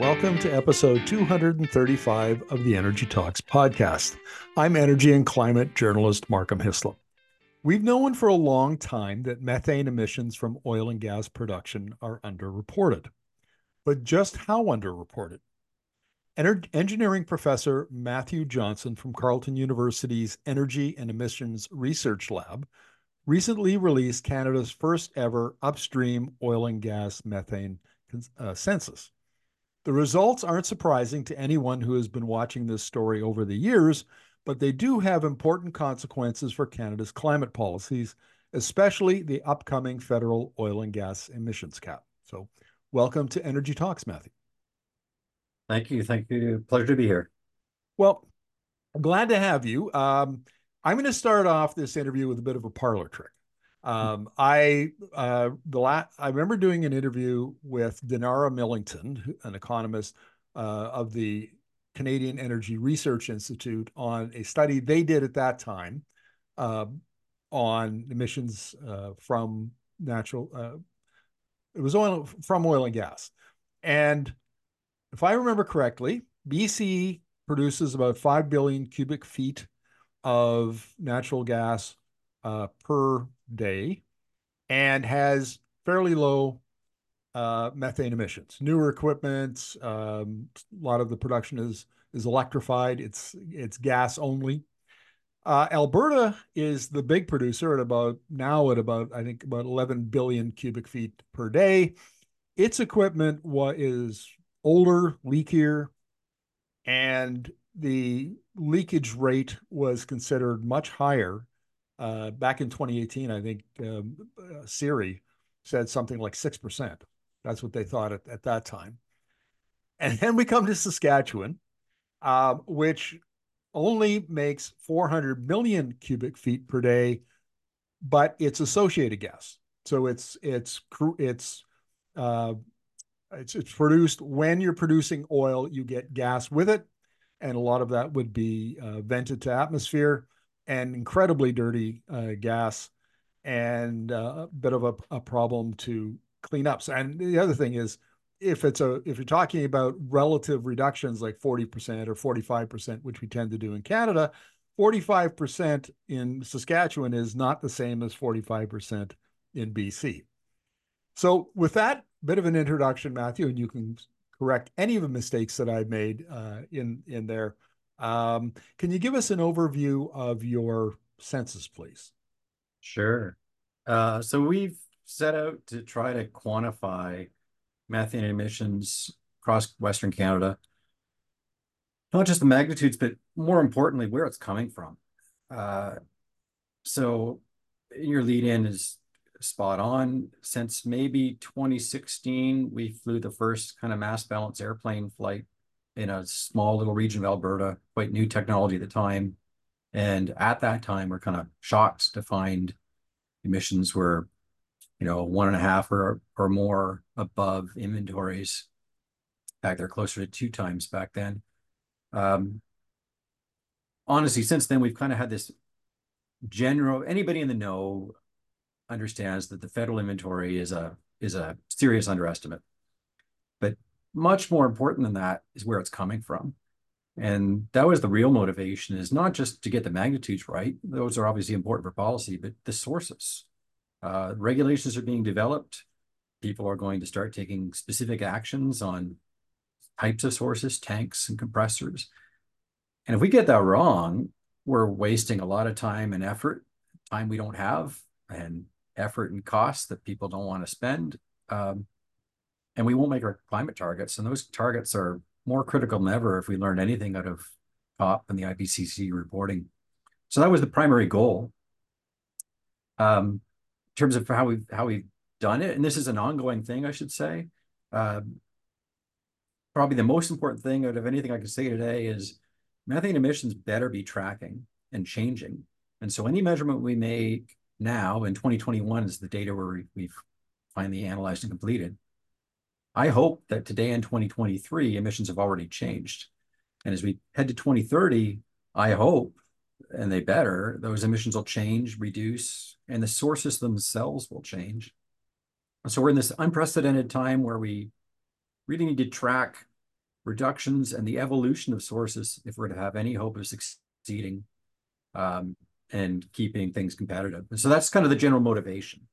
Welcome to episode 235 of the Energy Talks podcast. I'm energy and climate journalist Markham Hislop. We've known for a long time that methane emissions from oil and gas production are underreported. But just how underreported? Ener- engineering professor Matthew Johnson from Carleton University's Energy and Emissions Research Lab recently released Canada's first ever upstream oil and gas methane uh, census. The results aren't surprising to anyone who has been watching this story over the years, but they do have important consequences for Canada's climate policies, especially the upcoming federal oil and gas emissions cap. So, welcome to Energy Talks, Matthew. Thank you. Thank you. Pleasure to be here. Well, I'm glad to have you. Um, I'm going to start off this interview with a bit of a parlor trick. Um, I uh, the la- I remember doing an interview with Dinara Millington, an economist uh, of the Canadian Energy Research Institute, on a study they did at that time uh, on emissions uh, from natural. Uh, it was oil from oil and gas, and if I remember correctly, BC produces about five billion cubic feet of natural gas uh, per day and has fairly low uh, methane emissions. Newer equipment, um, a lot of the production is is electrified. It's it's gas only. Uh, Alberta is the big producer at about now at about I think about 11 billion cubic feet per day. Its equipment what is older, leakier, and the leakage rate was considered much higher uh, back in 2018, I think um, uh, CERI said something like 6%. That's what they thought at, at that time. And then we come to Saskatchewan, uh, which only makes 400 million cubic feet per day, but it's associated gas. So it's it's it's uh, it's it's produced when you're producing oil, you get gas with it, and a lot of that would be uh, vented to atmosphere and incredibly dirty uh, gas and uh, a bit of a, a, problem to clean up. So, and the other thing is, if it's a if you're talking about relative reductions like 40% or 45%, which we tend to do in Canada, 45% in Saskatchewan is not the same as 45% in BC. So, with that bit of an introduction, Matthew, and you can correct any of the mistakes that I made uh, in in there. Um, can you give us an overview of your census, please? Sure. Uh, so we've set out to try to quantify methane emissions across Western Canada, not just the magnitudes, but more importantly, where it's coming from. Uh, so your lead in is spot on. Since maybe 2016, we flew the first kind of mass balance airplane flight in a small little region of Alberta, quite new technology at the time. And at that time, we're kind of shocked to find emissions were, you know, one and a half or, or more above inventories. In fact, they're closer to two times back then. Um, honestly, since then, we've kind of had this general, anybody in the know understands that the federal inventory is a is a serious underestimate. But much more important than that is where it's coming from. And that was the real motivation is not just to get the magnitudes right. Those are obviously important for policy, but the sources. Uh, regulations are being developed. People are going to start taking specific actions on types of sources, tanks and compressors. And if we get that wrong, we're wasting a lot of time and effort, time we don't have, and effort and costs that people don't want to spend. Um, and we won't make our climate targets. And those targets are more critical than ever if we learn anything out of COP and the IPCC reporting. So that was the primary goal. Um, in terms of how we've how we've done it, and this is an ongoing thing, I should say. Um, probably the most important thing out of anything I can say today is methane emissions better be tracking and changing. And so any measurement we make now in 2021 is the data where we've finally analyzed and completed I hope that today in 2023, emissions have already changed. And as we head to 2030, I hope, and they better, those emissions will change, reduce, and the sources themselves will change. So we're in this unprecedented time where we really need to track reductions and the evolution of sources if we're to have any hope of succeeding um, and keeping things competitive. And so that's kind of the general motivation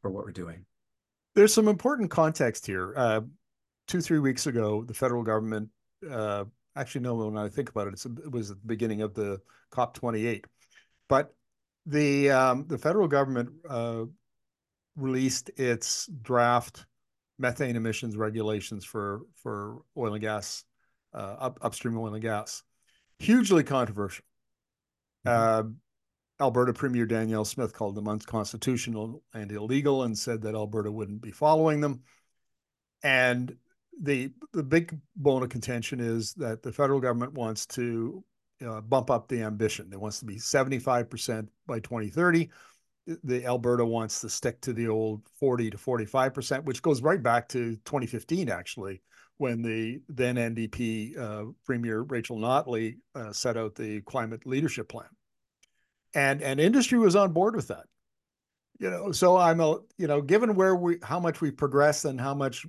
for what we're doing. There's some important context here. Uh, two, three weeks ago, the federal government, uh, actually, no, when I think about it, it was at the beginning of the COP28. But the um, the federal government uh, released its draft methane emissions regulations for for oil and gas, uh, up, upstream oil and gas. Hugely controversial. Mm-hmm. Uh, Alberta Premier Danielle Smith called them unconstitutional and illegal and said that Alberta wouldn't be following them. And the the big bone of contention is that the federal government wants to uh, bump up the ambition. It wants to be 75% by 2030. The Alberta wants to stick to the old 40 to 45%, which goes right back to 2015, actually, when the then NDP uh, Premier Rachel Notley uh, set out the climate leadership plan and and industry was on board with that. You know so i'm a you know given where we how much we progress and how much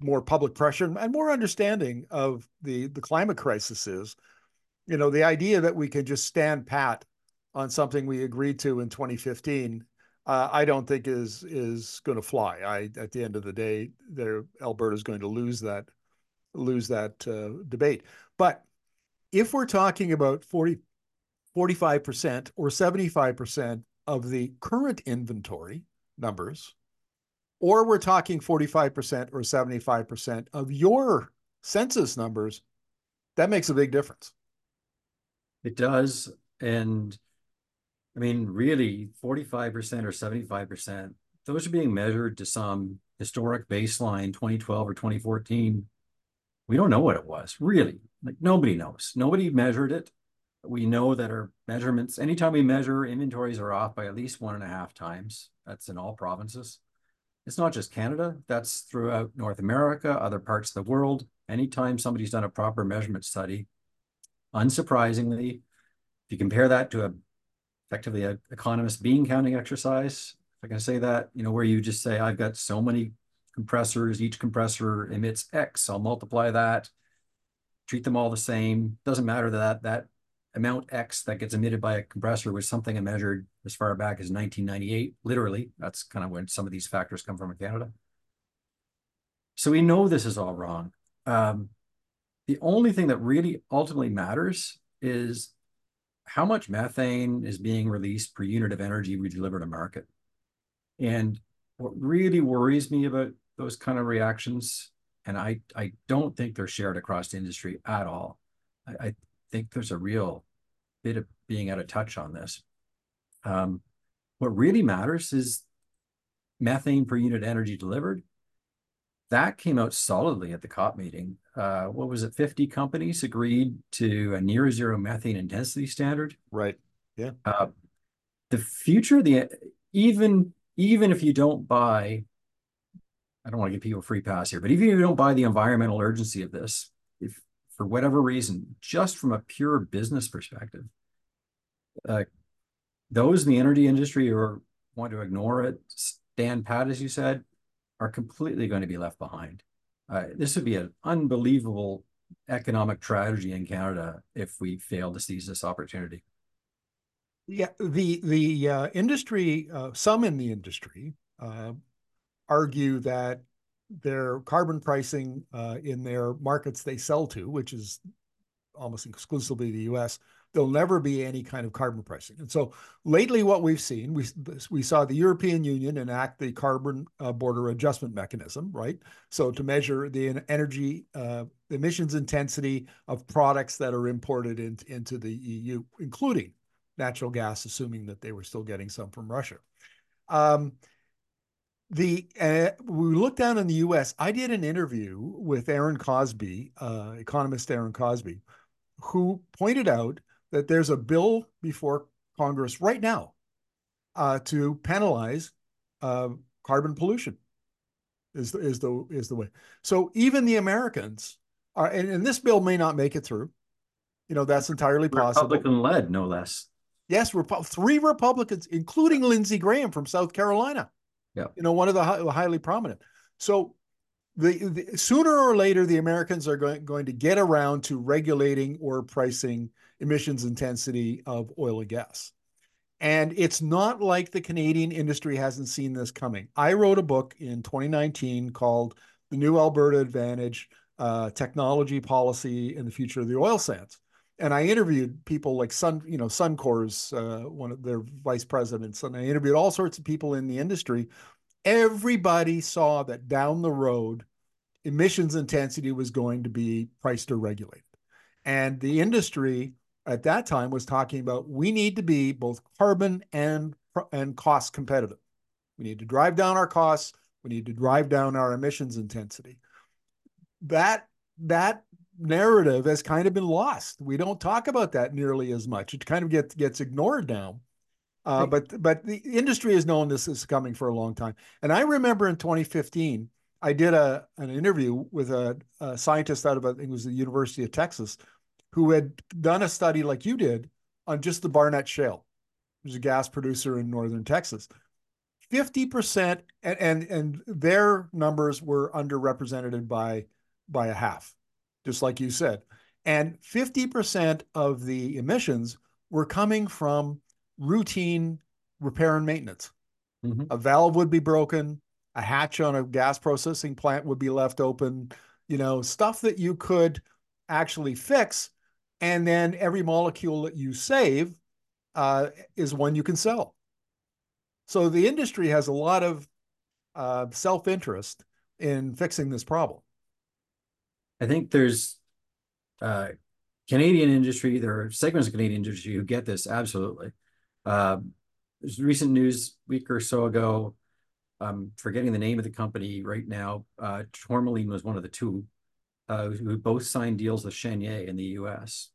more public pressure and more understanding of the the climate crisis is you know the idea that we can just stand pat on something we agreed to in 2015 uh, i don't think is is going to fly. I at the end of the day there alberta is going to lose that lose that uh, debate. But if we're talking about 40 45% or 75% of the current inventory numbers, or we're talking 45% or 75% of your census numbers, that makes a big difference. It does. And I mean, really, 45% or 75%, those are being measured to some historic baseline 2012 or 2014. We don't know what it was, really. Like nobody knows. Nobody measured it we know that our measurements, anytime we measure, inventories are off by at least one and a half times. That's in all provinces. It's not just Canada, that's throughout North America, other parts of the world. Anytime somebody's done a proper measurement study, unsurprisingly, if you compare that to a effectively an economist bean counting exercise, if I can say that, you know, where you just say, I've got so many compressors, each compressor emits X, I'll multiply that, treat them all the same. Doesn't matter that that amount X that gets emitted by a compressor was something I measured as far back as 1998, literally. That's kind of when some of these factors come from in Canada. So we know this is all wrong. Um, the only thing that really ultimately matters is how much methane is being released per unit of energy we deliver to market. And what really worries me about those kind of reactions, and I, I don't think they're shared across the industry at all. I, I think there's a real bit of being out of touch on this. Um, what really matters is methane per unit energy delivered. That came out solidly at the COP meeting. Uh, what was it? 50 companies agreed to a near zero methane intensity standard. Right. Yeah. Uh, the future, the even even if you don't buy, I don't want to give people a free pass here, but even if you don't buy the environmental urgency of this, for whatever reason, just from a pure business perspective, uh, those in the energy industry who want to ignore it, stand pat, as you said, are completely going to be left behind. Uh, this would be an unbelievable economic tragedy in Canada if we fail to seize this opportunity. Yeah, the the uh, industry, uh, some in the industry, uh, argue that their carbon pricing uh, in their markets they sell to, which is almost exclusively the U.S., there'll never be any kind of carbon pricing. And so lately, what we've seen, we we saw the European Union enact the carbon uh, border adjustment mechanism, right? So to measure the energy uh, emissions intensity of products that are imported in, into the EU, including natural gas, assuming that they were still getting some from Russia. Um, the uh, we look down in the U.S. I did an interview with Aaron Cosbey, uh, economist Aaron Cosbey, who pointed out that there's a bill before Congress right now uh, to penalize uh, carbon pollution. Is the, is the is the way. So even the Americans are, and, and this bill may not make it through. You know that's entirely possible. Republican led, no less. Yes, Repu- three Republicans, including Lindsey Graham from South Carolina, yeah. You know, one of the high, highly prominent. So the, the, sooner or later the Americans are going, going to get around to regulating or pricing emissions intensity of oil and gas. And it's not like the Canadian industry hasn't seen this coming. I wrote a book in 2019 called The New Alberta Advantage uh, Technology Policy and the Future of the Oil Sands. And I interviewed people like Sun, you know, Suncor's uh, one of their vice presidents, and I interviewed all sorts of people in the industry. Everybody saw that down the road, emissions intensity was going to be priced or regulated. And the industry at that time was talking about we need to be both carbon and and cost competitive. We need to drive down our costs. We need to drive down our emissions intensity. That that narrative has kind of been lost. We don't talk about that nearly as much. It kind of gets gets ignored now. Uh, but but the industry has known this is coming for a long time. And I remember in 2015, I did a an interview with a, a scientist out of I think it was the University of Texas who had done a study like you did on just the Barnett Shale, which is a gas producer in northern Texas. 50% and, and and their numbers were underrepresented by by a half, just like you said. And 50% of the emissions were coming from routine repair and maintenance. Mm-hmm. A valve would be broken, a hatch on a gas processing plant would be left open, you know, stuff that you could actually fix and then every molecule that you save uh, is one you can sell. So the industry has a lot of uh, self interest in fixing this problem. I think there's uh, Canadian industry, there are segments of Canadian industry who get this absolutely. Uh, there's recent news week or so ago. I'm forgetting the name of the company right now. Uh, Tourmaline was one of the two uh, who both signed deals with Cheniere in the US.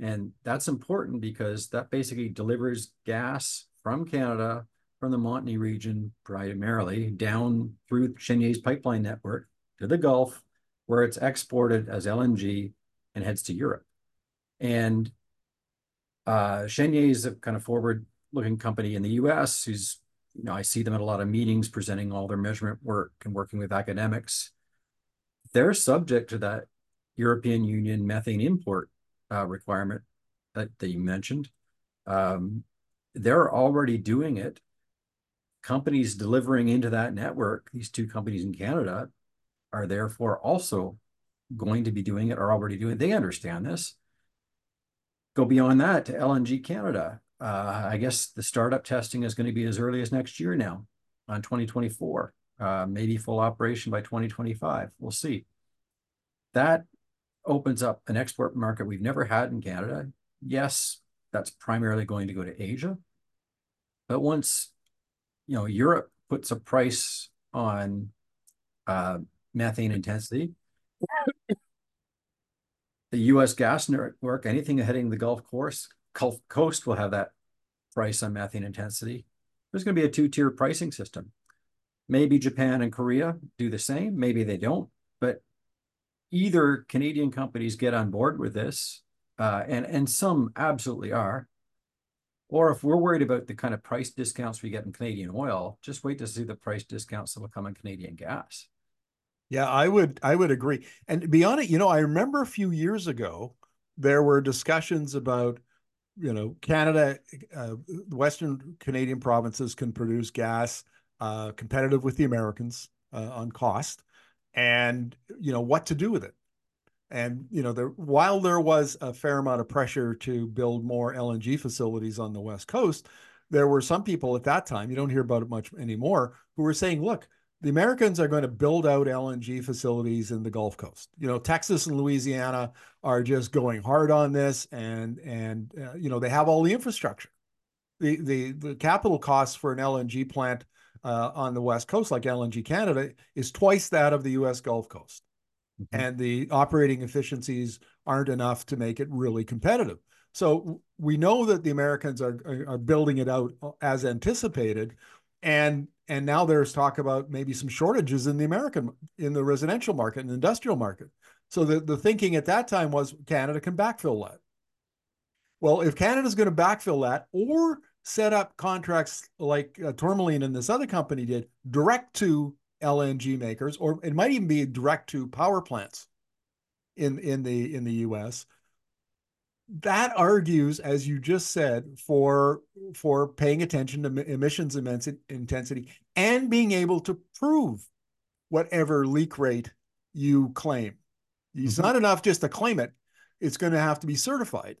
And that's important because that basically delivers gas from Canada, from the Montney region primarily, down through Cheniere's pipeline network to the Gulf, where it's exported as LNG and heads to Europe. And uh, Cheniere is a kind of forward-looking company in the U.S. who's, you know, I see them at a lot of meetings presenting all their measurement work and working with academics they're subject to that European Union methane import uh, requirement that, that you mentioned. Um, they're already doing it. Companies delivering into that network, these two companies in Canada, are therefore also going to be doing it, are already doing it. They understand this. Go beyond that to LNG Canada. Uh, I guess the startup testing is going to be as early as next year now on 2024 uh, maybe full operation by 2025. We'll see. That opens up an export market we've never had in Canada. Yes, that's primarily going to go to Asia. But once, you know, Europe puts a price on uh, methane intensity, the U.S. gas network, anything heading the Gulf Coast, Gulf Coast will have that price on methane intensity. There's going to be a two-tier pricing system. Maybe Japan and Korea do the same. Maybe they don't. But either Canadian companies get on board with this, uh, and and some absolutely are. Or if we're worried about the kind of price discounts we get in Canadian oil, just wait to see the price discounts that will come in Canadian gas. Yeah, I would I would agree. And beyond it, you know, I remember a few years ago there were discussions about you know Canada, uh, Western Canadian provinces can produce gas uh, competitive with the Americans uh, on cost, and you know what to do with it. And you know, there while there was a fair amount of pressure to build more LNG facilities on the West Coast, there were some people at that time, you don't hear about it much anymore, who were saying, look, the Americans are going to build out LNG facilities in the Gulf Coast. You know, Texas and Louisiana are just going hard on this, and and uh, you know they have all the infrastructure. The the the capital costs for an LNG plant uh, on the West Coast, like LNG Canada, is twice that of the US Gulf Coast. Mm-hmm. And the operating efficiencies aren't enough to make it really competitive. So we know that the Americans are, are, are building it out as anticipated. And and now there's talk about maybe some shortages in the American in the residential market and industrial market. So the, the thinking at that time was Canada can backfill that. Well, if Canada's going to backfill that, or set up contracts like uh, Tourmaline and this other company did direct to LNG makers, or it might even be direct to power plants in in the in the U.S. That argues, as you just said, for for paying attention to emissions intensity and being able to prove whatever leak rate you claim. It's mm-hmm. not enough just to claim it; it's going to have to be certified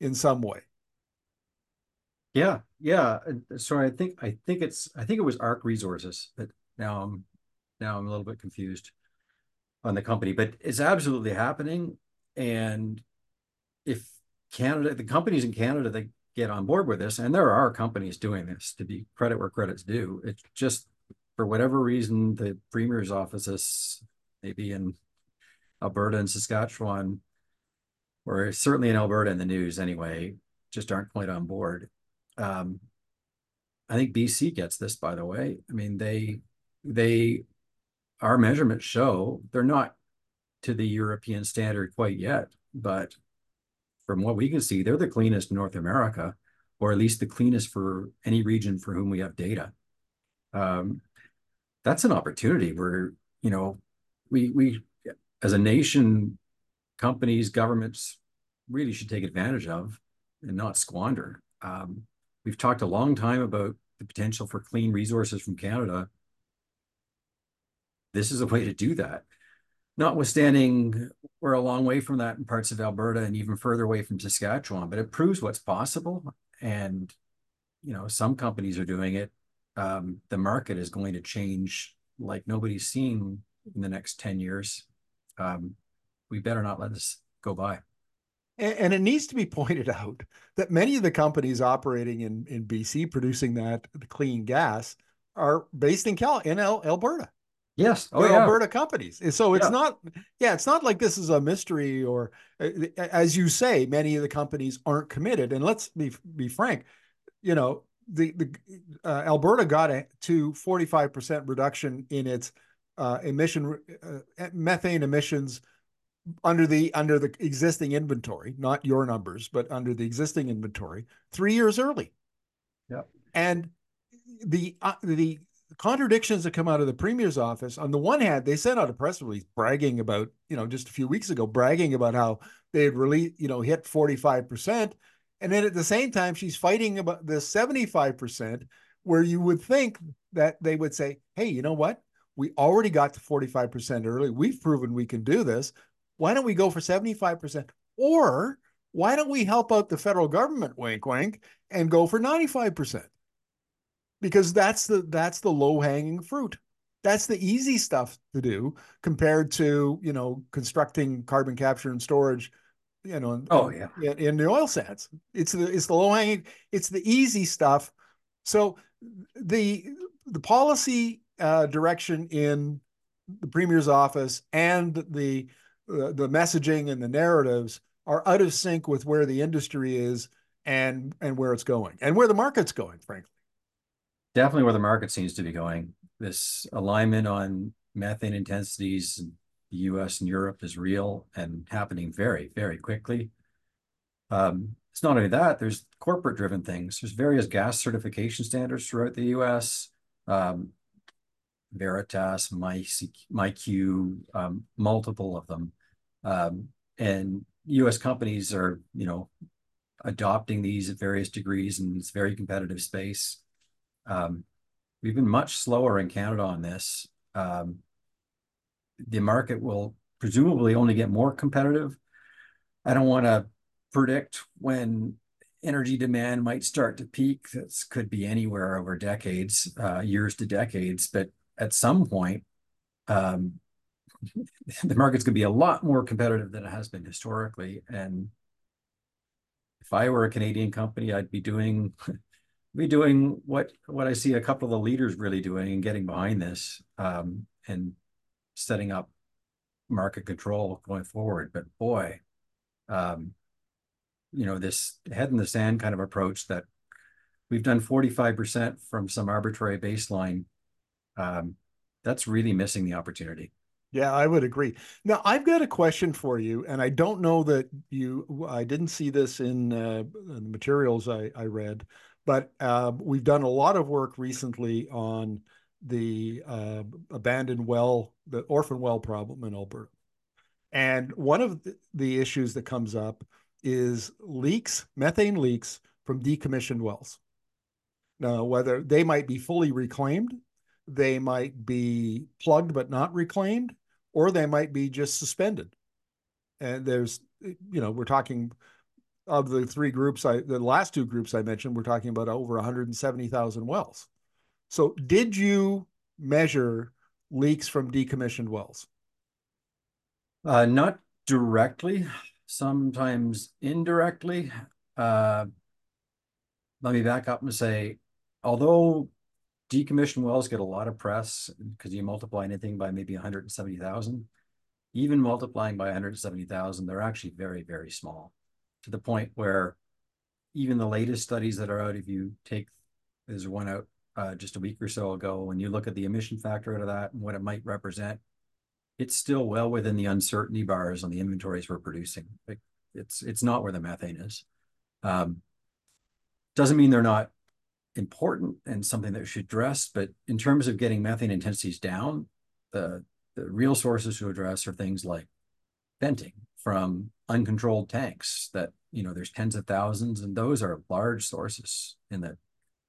in some way. Yeah, yeah. Sorry, I think I think it's I think it was Arc Resources, but now I'm now I'm a little bit confused on the company, but it's absolutely happening. And if Canada, the companies in Canada that get on board with this, and there are companies doing this to be credit where credit's due. It's just for whatever reason, the premier's offices, maybe in Alberta and Saskatchewan, or certainly in Alberta in the news anyway, just aren't quite on board. Um, I think BC gets this, by the way. I mean, they they our measurements show they're not to the European standard quite yet, but from what we can see, they're the cleanest in North America, or at least the cleanest for any region for whom we have data. Um, that's an opportunity where you know we we as a nation, companies, governments really should take advantage of and not squander. Um, we've talked a long time about the potential for clean resources from Canada this is a way to do that. Notwithstanding, we're a long way from that in parts of Alberta and even further away from Saskatchewan, but it proves what's possible. And, you know, some companies are doing it. Um, the market is going to change like nobody's seen in the next 10 years. Um, we better not let this go by. And, it needs to be pointed out that many of the companies operating in, in BC producing that clean gas are based in Cal in Alberta. Yes. Oh, yeah. Alberta companies. So it's yeah. not, yeah, it's not like this is a mystery or, uh, as you say, many of the companies aren't committed. And let's be be frank, you know, the the uh, Alberta got a, to forty five percent reduction in its uh, emission uh, methane emissions under the under the existing inventory, not your numbers, but under the existing inventory, three years early. Yeah. And the uh, the contradictions that come out of the premier's office. On the one hand, they sent out a press release bragging about, you know, just a few weeks ago, bragging about how they had really, you know, hit 45%. And then at the same time, she's fighting about the 75%, where you would think that they would say, hey, you know what? We already got to 45% early. We've proven we can do this. Why don't we go for 75%? Or why don't we help out the federal government, wink, wink, and go for 95%? Because that's the that's the low hanging fruit. That's the easy stuff to do compared to you know constructing carbon capture and storage. You know, oh yeah, in, in the oil sands. It's the it's the low hanging. It's the easy stuff. So the the policy uh, direction in the premier's office and the uh, the messaging and the narratives are out of sync with where the industry is and and where it's going and where the market's going frankly definitely where the market seems to be going. This alignment on methane intensities in the US and Europe is real and happening very, very quickly. Um, it's not only that, there's corporate driven things. There's various gas certification standards throughout the US. Um, Veritas, MiQ, um, multiple of them. And US companies are, you know, adopting these at various degrees and it's very competitive space. Um, we've been much slower in Canada on this. Um, the market will presumably only get more competitive. I don't want to predict when energy demand might start to peak. This could be anywhere over decades, uh, years to decades, but at some point, um, the market's going to be a lot more competitive than it has been historically. And if I were a Canadian company, I'd be doing be doing what what I see a couple of the leaders really doing and getting behind this um, and setting up market control going forward. But boy, um, you know, this head in the sand kind of approach that we've done 45% from some arbitrary baseline, um, that's really missing the opportunity. Yeah, I would agree. Now, I've got a question for you, and I don't know that you, I didn't see this in, uh, the materials I, I read, but uh, we've done a lot of work recently on the uh, abandoned well, the orphan well problem in Alberta. And one of the, issues that comes up is leaks, methane leaks from decommissioned wells. Now, whether they might be fully reclaimed, they might be plugged but not reclaimed, or they might be just suspended. And there's, you know, we're talking of the three groups, I the last two groups I mentioned, we're talking about over 170,000 wells. So, did you measure leaks from decommissioned wells? Uh, not directly, sometimes indirectly. Uh, let me back up and say, although decommissioned wells get a lot of press because you multiply anything by maybe 170,000, even multiplying by 170,000, they're actually very, very small to the point where even the latest studies that are out, if you take, there's one out uh, just a week or so ago, when you look at the emission factor out of that and what it might represent, it's still well within the uncertainty bars on the inventories we're producing. it's it's not where the methane is. Um, doesn't mean they're not important and something that should address, but in terms of getting methane intensities down, the the real sources to address are things like venting from uncontrolled tanks that you know there's tens of thousands and those are large sources in the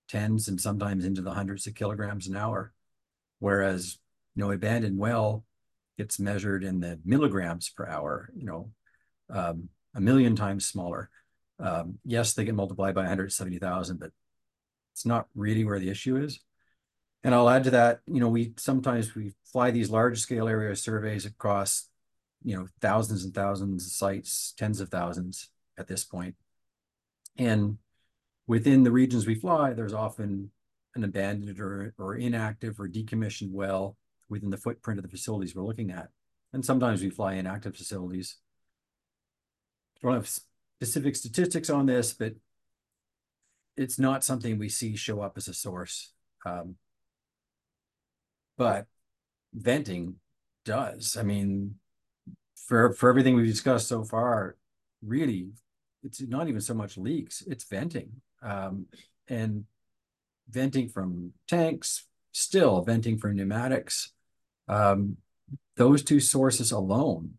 tens and sometimes into the hundreds of kilograms an hour whereas you know abandoned well gets measured in the milligrams per hour, you know, um, a million times smaller. Um, yes, they get multiplied by 170,000, but it's not really where the issue is. And I'll add to that, you know, we sometimes we fly these large scale area surveys across, you know, thousands and thousands of sites, tens of thousands at this point. And within the regions we fly, there's often an abandoned or, or inactive or decommissioned well within the footprint of the facilities we're looking at. And sometimes we fly inactive facilities. I don't have specific statistics on this, but it's not something we see show up as a source. Um, but venting does. I mean, for for everything we've discussed so far, really, it's not even so much leaks; it's venting, um, and venting from tanks, still venting from pneumatics, um, those two sources alone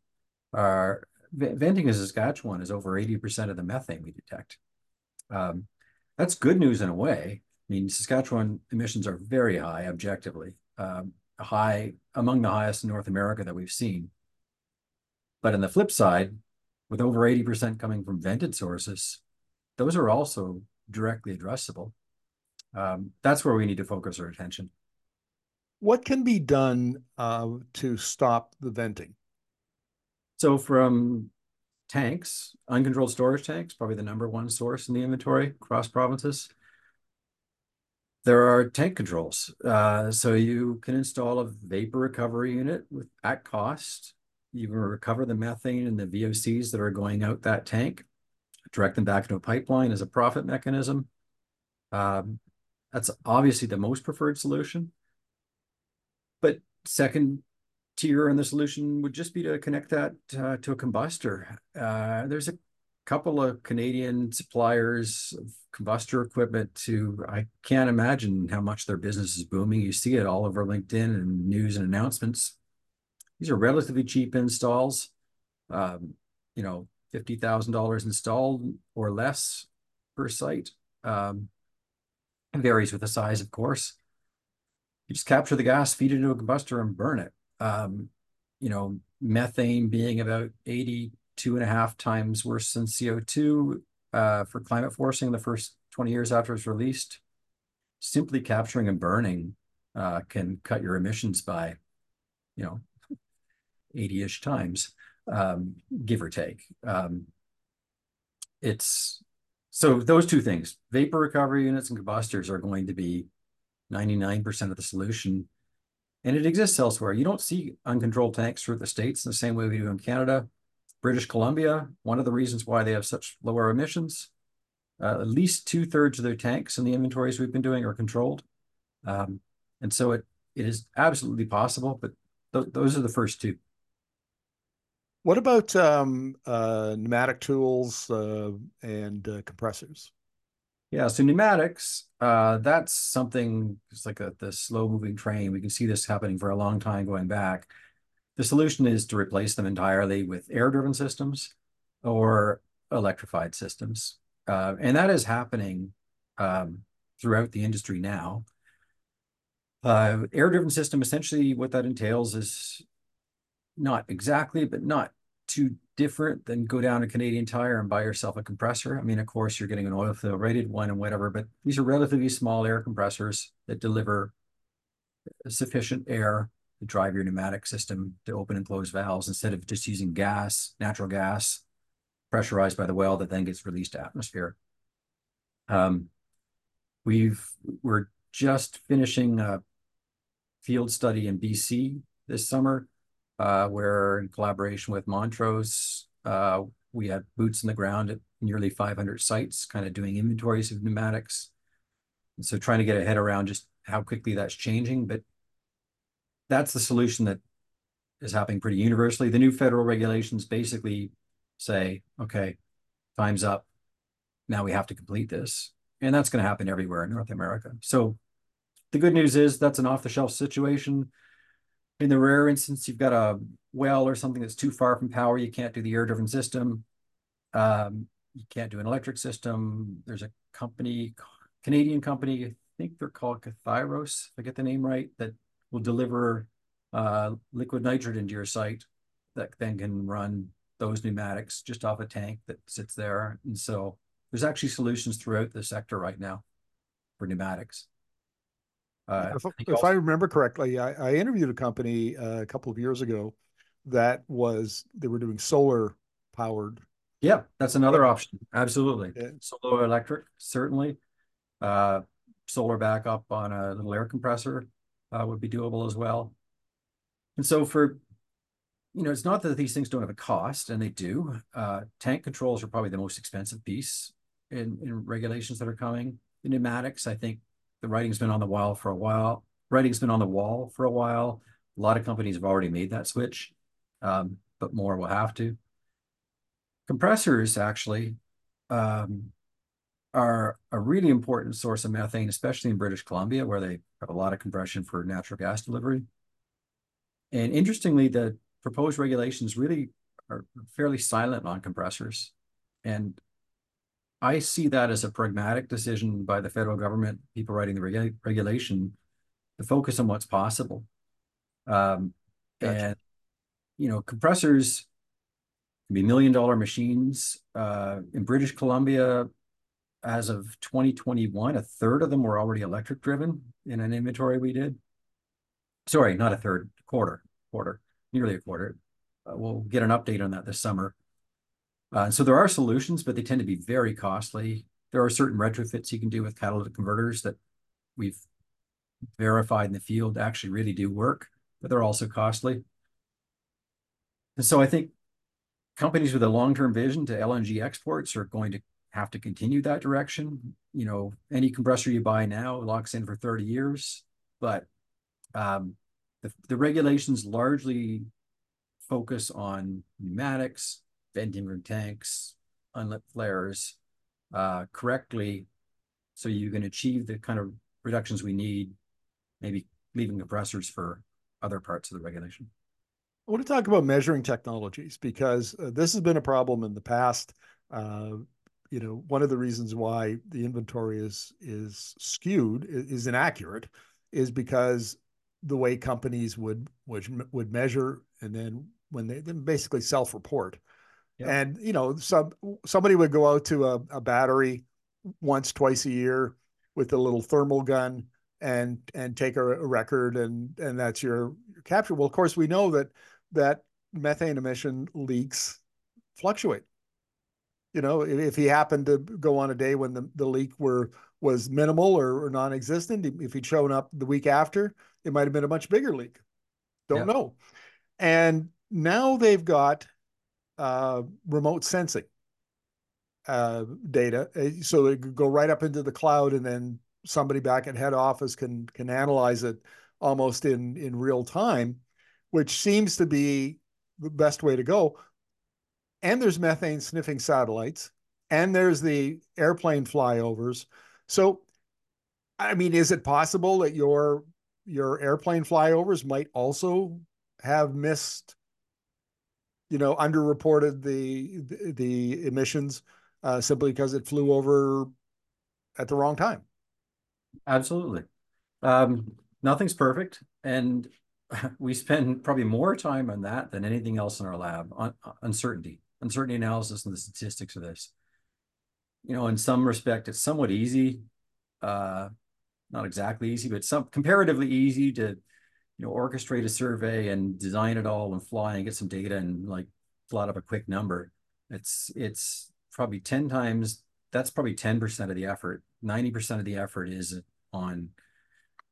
are venting in Saskatchewan is over 80% of the methane we detect. Um, that's good news in a way. I mean, Saskatchewan emissions are very high objectively, um, high among the highest in North America that we've seen. But on the flip side, with over 80% coming from vented sources, those are also directly addressable. Um, that's where we need to focus our attention what can be done uh, to stop the venting? So from tanks, uncontrolled storage tanks, probably the number one source in the inventory across provinces. There are tank controls. Uh, so you can install a vapor recovery unit with at cost. You can recover the methane and the VOCs that are going out that tank, direct them back into a pipeline as a profit mechanism. Um, that's obviously the most preferred solution. But second tier in the solution would just be to connect that uh, to a combustor. Uh, there's a couple of Canadian suppliers of combustor equipment to, I can't imagine how much their business is booming. You see it all over LinkedIn and news and announcements. These are relatively cheap installs, um, you know, $50,000 installed or less per site. Um, varies with the size, of course you just capture the gas, feed it into a combustor, and burn it. Um, you know, methane being about 82 and a half times worse than CO2 uh, for climate forcing the first 20 years after it's released. Simply capturing and burning uh, can cut your emissions by, you know, 80-ish times, um, give or take. Um, it's so those two things, vapor recovery units and combustors are going to be 99% of the solution. And it exists elsewhere. You don't see uncontrolled tanks through the States in the same way we do in Canada. British Columbia, one of the reasons why they have such lower emissions, uh, at least two thirds of their tanks in the inventories we've been doing are controlled. Um, and so it, it is absolutely possible, but th those are the first two. What about um, uh, pneumatic tools uh, and uh, compressors? Yeah, so pneumatics, uh, that's something it's like a the slow moving train. We can see this happening for a long time going back. The solution is to replace them entirely with air driven systems or electrified systems. Uh, and that is happening um, throughout the industry now. Uh, air driven system, essentially, what that entails is not exactly, but not too different than go down to Canadian Tire and buy yourself a compressor. I mean, of course, you're getting an oil fill rated one and whatever, but these are relatively small air compressors that deliver sufficient air to drive your pneumatic system to open and close valves instead of just using gas, natural gas, pressurized by the well that then gets released to atmosphere. Um, we've we're just finishing a field study in BC this summer uh, where in collaboration with Montrose, uh, we had boots in the ground at nearly 500 sites, kind of doing inventories of pneumatics. And so trying to get a head around just how quickly that's changing, but that's the solution that is happening pretty universally. The new federal regulations basically say, okay, time's up. Now we have to complete this. And that's going to happen everywhere in North America. So the good news is that's an off the shelf situation. In the rare instance, you've got a well or something that's too far from power, you can't do the air driven system. Um, you can't do an electric system. There's a company, Canadian company, I think they're called Kathairos, if I get the name right, that will deliver uh, liquid nitrogen into your site that then can run those pneumatics just off a tank that sits there. And so there's actually solutions throughout the sector right now for pneumatics. Uh, if, I, if I remember correctly, I, I interviewed a company uh, a couple of years ago that was they were doing solar powered. Yeah, that's another option. Absolutely, yeah. solar electric certainly. Uh, solar backup on a little air compressor uh, would be doable as well. And so for you know, it's not that these things don't have a cost, and they do. Uh, tank controls are probably the most expensive piece in, in regulations that are coming. The pneumatics, I think, the writing's been on the wall for a while. Writing's been on the wall for a while. A lot of companies have already made that switch, um, but more will have to. Compressors actually um, are a really important source of methane, especially in British Columbia, where they have a lot of compression for natural gas delivery. And interestingly, the proposed regulations really are fairly silent on compressors. And I see that as a pragmatic decision by the federal government, people writing the regu regulation, to focus on what's possible. Um, gotcha. And, you know, compressors can be million dollar machines. Uh, in British Columbia, as of 2021, a third of them were already electric driven in an inventory we did. Sorry, not a third, quarter, quarter nearly a quarter. Uh, we'll get an update on that this summer. Uh, so there are solutions, but they tend to be very costly. There are certain retrofits you can do with catalytic converters that we've verified in the field actually really do work, but they're also costly. And so I think companies with a long-term vision to LNG exports are going to have to continue that direction. You know, any compressor you buy now locks in for 30 years, but um, the, the regulations largely focus on pneumatics, venting room tanks, unlit flares uh, correctly so you can achieve the kind of reductions we need, maybe leaving compressors for other parts of the regulation. I want to talk about measuring technologies because uh, this has been a problem in the past. Uh, you know, one of the reasons why the inventory is is skewed is inaccurate is because the way companies would would would measure and then when they then basically self-report yep. and you know some somebody would go out to a, a battery once twice a year with a little thermal gun and and take a, a, record and and that's your, your capture well of course we know that that methane emission leaks fluctuate you know if, if he happened to go on a day when the, the leak were was minimal or, or non-existent if he'd shown up the week after it might have been a much bigger leak. Don't yeah. know. And now they've got uh, remote sensing uh, data, uh, so it could go right up into the cloud, and then somebody back at head office can can analyze it almost in in real time, which seems to be the best way to go. And there's methane sniffing satellites, and there's the airplane flyovers. So, I mean, is it possible that your your airplane flyovers might also have missed, you know, underreported the the, the emissions uh, simply because it flew over at the wrong time? Absolutely. Um, nothing's perfect, and we spend probably more time on that than anything else in our lab on uncertainty, uncertainty analysis, and the statistics of this. You know, in some respect, it's somewhat easy, uh, not exactly easy, but some comparatively easy to, you know, orchestrate a survey and design it all and fly and get some data and like plot up a quick number. It's it's probably ten times. That's probably ten percent of the effort. Ninety percent of the effort is on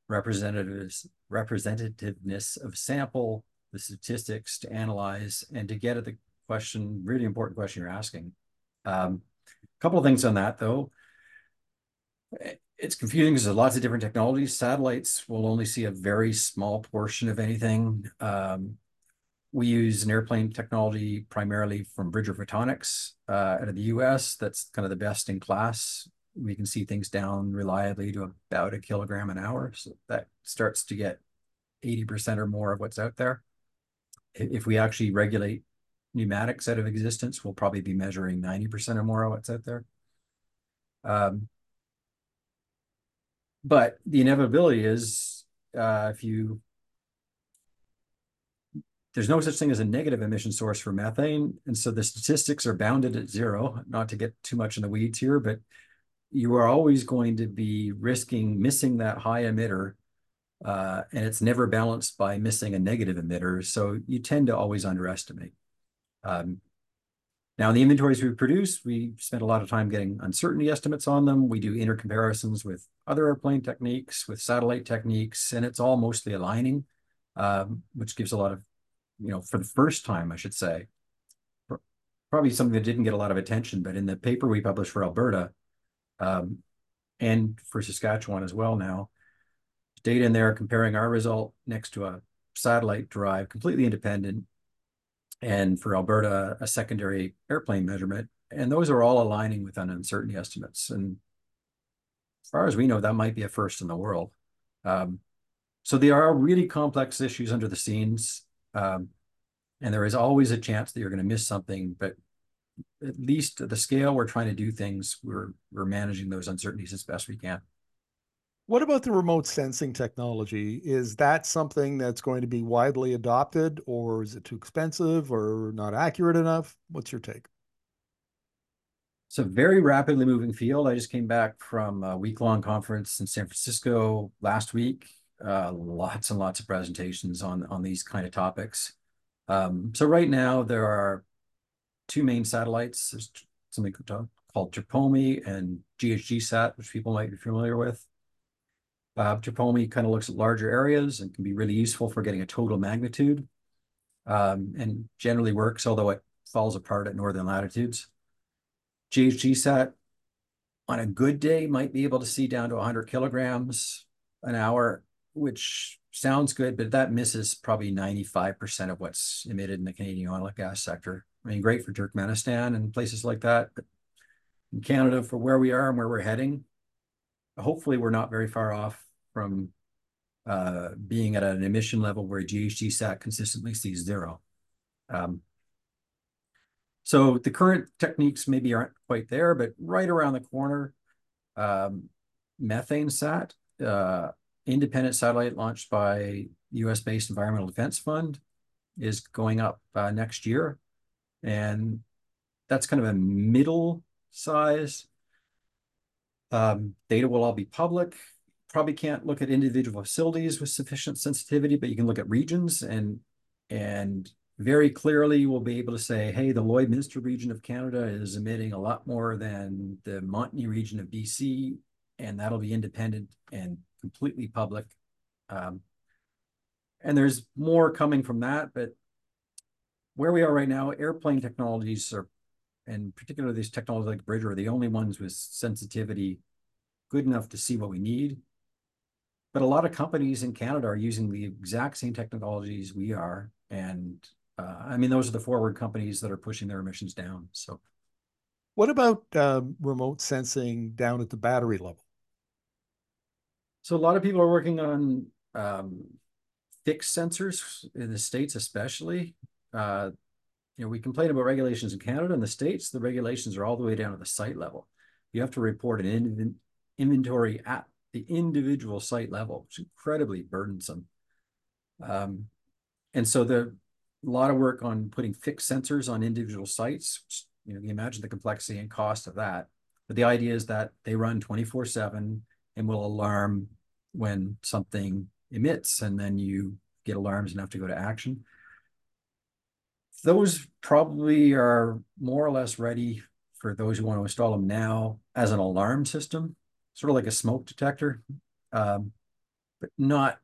representatives representativeness of sample, the statistics to analyze, and to get at the question, really important question you're asking. Um, a couple of things on that though. It's confusing because there's lots of different technologies. Satellites will only see a very small portion of anything. Um, we use an airplane technology primarily from Bridger Photonics uh, out of the US. That's kind of the best in class we can see things down reliably to about a kilogram an hour. So that starts to get 80% or more of what's out there. If we actually regulate pneumatics out of existence, we'll probably be measuring 90% or more of what's out there. Um, but the inevitability is uh, if you there's no such thing as a negative emission source for methane. And so the statistics are bounded at zero, not to get too much in the weeds here, but you are always going to be risking missing that high emitter, uh, and it's never balanced by missing a negative emitter. So you tend to always underestimate. Um, now, the inventories we produce, we spend a lot of time getting uncertainty estimates on them. We do intercomparisons with other airplane techniques, with satellite techniques, and it's all mostly aligning, um, which gives a lot of, you know, for the first time, I should say, probably something that didn't get a lot of attention, but in the paper we published for Alberta, um, and for Saskatchewan as well now. Data in there comparing our result next to a satellite drive, completely independent, and for Alberta, a secondary airplane measurement. And those are all aligning with uncertainty estimates. And as far as we know, that might be a first in the world. Um, so there are really complex issues under the scenes. Um, and there is always a chance that you're going to miss something, but at least at the scale we're trying to do things, we're we're managing those uncertainties as best we can. What about the remote sensing technology? Is that something that's going to be widely adopted, or is it too expensive or not accurate enough? What's your take? It's a very rapidly moving field. I just came back from a week-long conference in San Francisco last week. Uh, lots and lots of presentations on on these kind of topics. Um, so right now there are two main satellites. There's something called TROPOMI and GHGSat, which people might be familiar with. Uh, TROPOMI kind of looks at larger areas and can be really useful for getting a total magnitude um, and generally works, although it falls apart at northern latitudes. GHGSat on a good day might be able to see down to 100 kilograms an hour, which sounds good, but that misses probably 95% of what's emitted in the Canadian oil and gas sector. I mean, great for Turkmenistan and places like that. But in Canada, for where we are and where we're heading, hopefully we're not very far off from uh, being at an emission level where GHGSat consistently sees zero. Um, so the current techniques maybe aren't quite there, but right around the corner, um, MethaneSAT, uh, independent satellite launched by US-based Environmental Defense Fund, is going up uh, next year and that's kind of a middle size. Um, data will all be public. Probably can't look at individual facilities with sufficient sensitivity, but you can look at regions and and very clearly we'll be able to say, hey, the Lloydminster region of Canada is emitting a lot more than the Montney region of BC, and that'll be independent and completely public. Um, and there's more coming from that, but where we are right now, airplane technologies are, and particularly these technologies like Bridger, are the only ones with sensitivity good enough to see what we need. But a lot of companies in Canada are using the exact same technologies we are. And uh, I mean, those are the forward companies that are pushing their emissions down. So What about um, remote sensing down at the battery level? So a lot of people are working on um, fixed sensors in the States, especially. Uh, you know, we complain about regulations in Canada and the States. The regulations are all the way down to the site level. You have to report an in inventory at the individual site level, which is incredibly burdensome. Um, and so the a lot of work on putting fixed sensors on individual sites. You know, you imagine the complexity and cost of that. But the idea is that they run 24 7 and will alarm when something emits, and then you get alarms enough to go to action. Those probably are more or less ready for those who want to install them now as an alarm system, sort of like a smoke detector, um, but not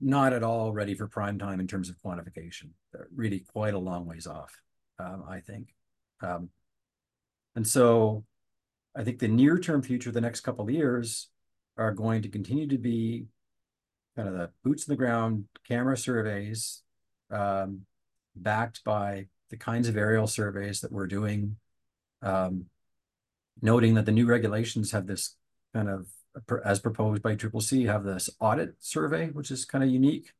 not at all ready for prime time in terms of quantification. They're really quite a long ways off, um, I think. Um, and so I think the near term future, the next couple of years, are going to continue to be kind of the boots in the ground camera surveys um, backed by the kinds of aerial surveys that we're doing, um, noting that the new regulations have this kind of, as proposed by Triple C, have this audit survey, which is kind of unique.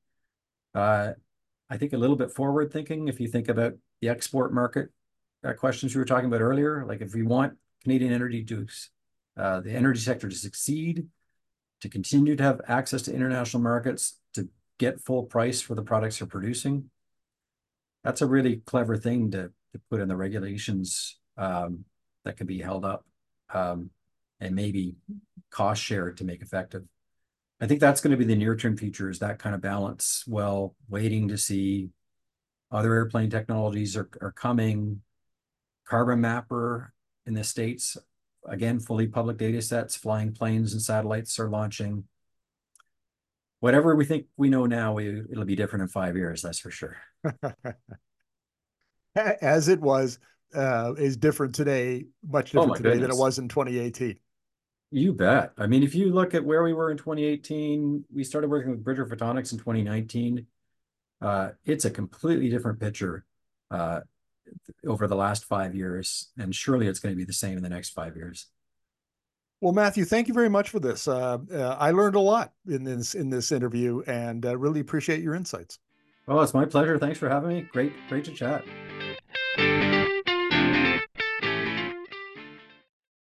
Uh, I think a little bit forward thinking, if you think about the export market uh, questions we were talking about earlier, like if we want Canadian energy to, uh, the energy sector to succeed, to continue to have access to international markets, to get full price for the products they're producing. That's a really clever thing to, to put in the regulations um, that can be held up um, and maybe cost shared to make effective. I think that's going to be the near term future is that kind of balance. Well, waiting to see other airplane technologies are, are coming. Carbon mapper in the States again, fully public data sets, flying planes and satellites are launching. Whatever we think we know now, we, it'll be different in five years, that's for sure. As it was, uh, is different today, much oh different today than it was in 2018. You bet. I mean, if you look at where we were in 2018, we started working with Bridger Photonics in 2019. Uh, it's a completely different picture. Uh, over the last five years, and surely it's going to be the same in the next five years. Well, Matthew, thank you very much for this. Uh, uh, I learned a lot in this in this interview, and uh, really appreciate your insights. Oh, it's my pleasure. Thanks for having me. Great, great to chat.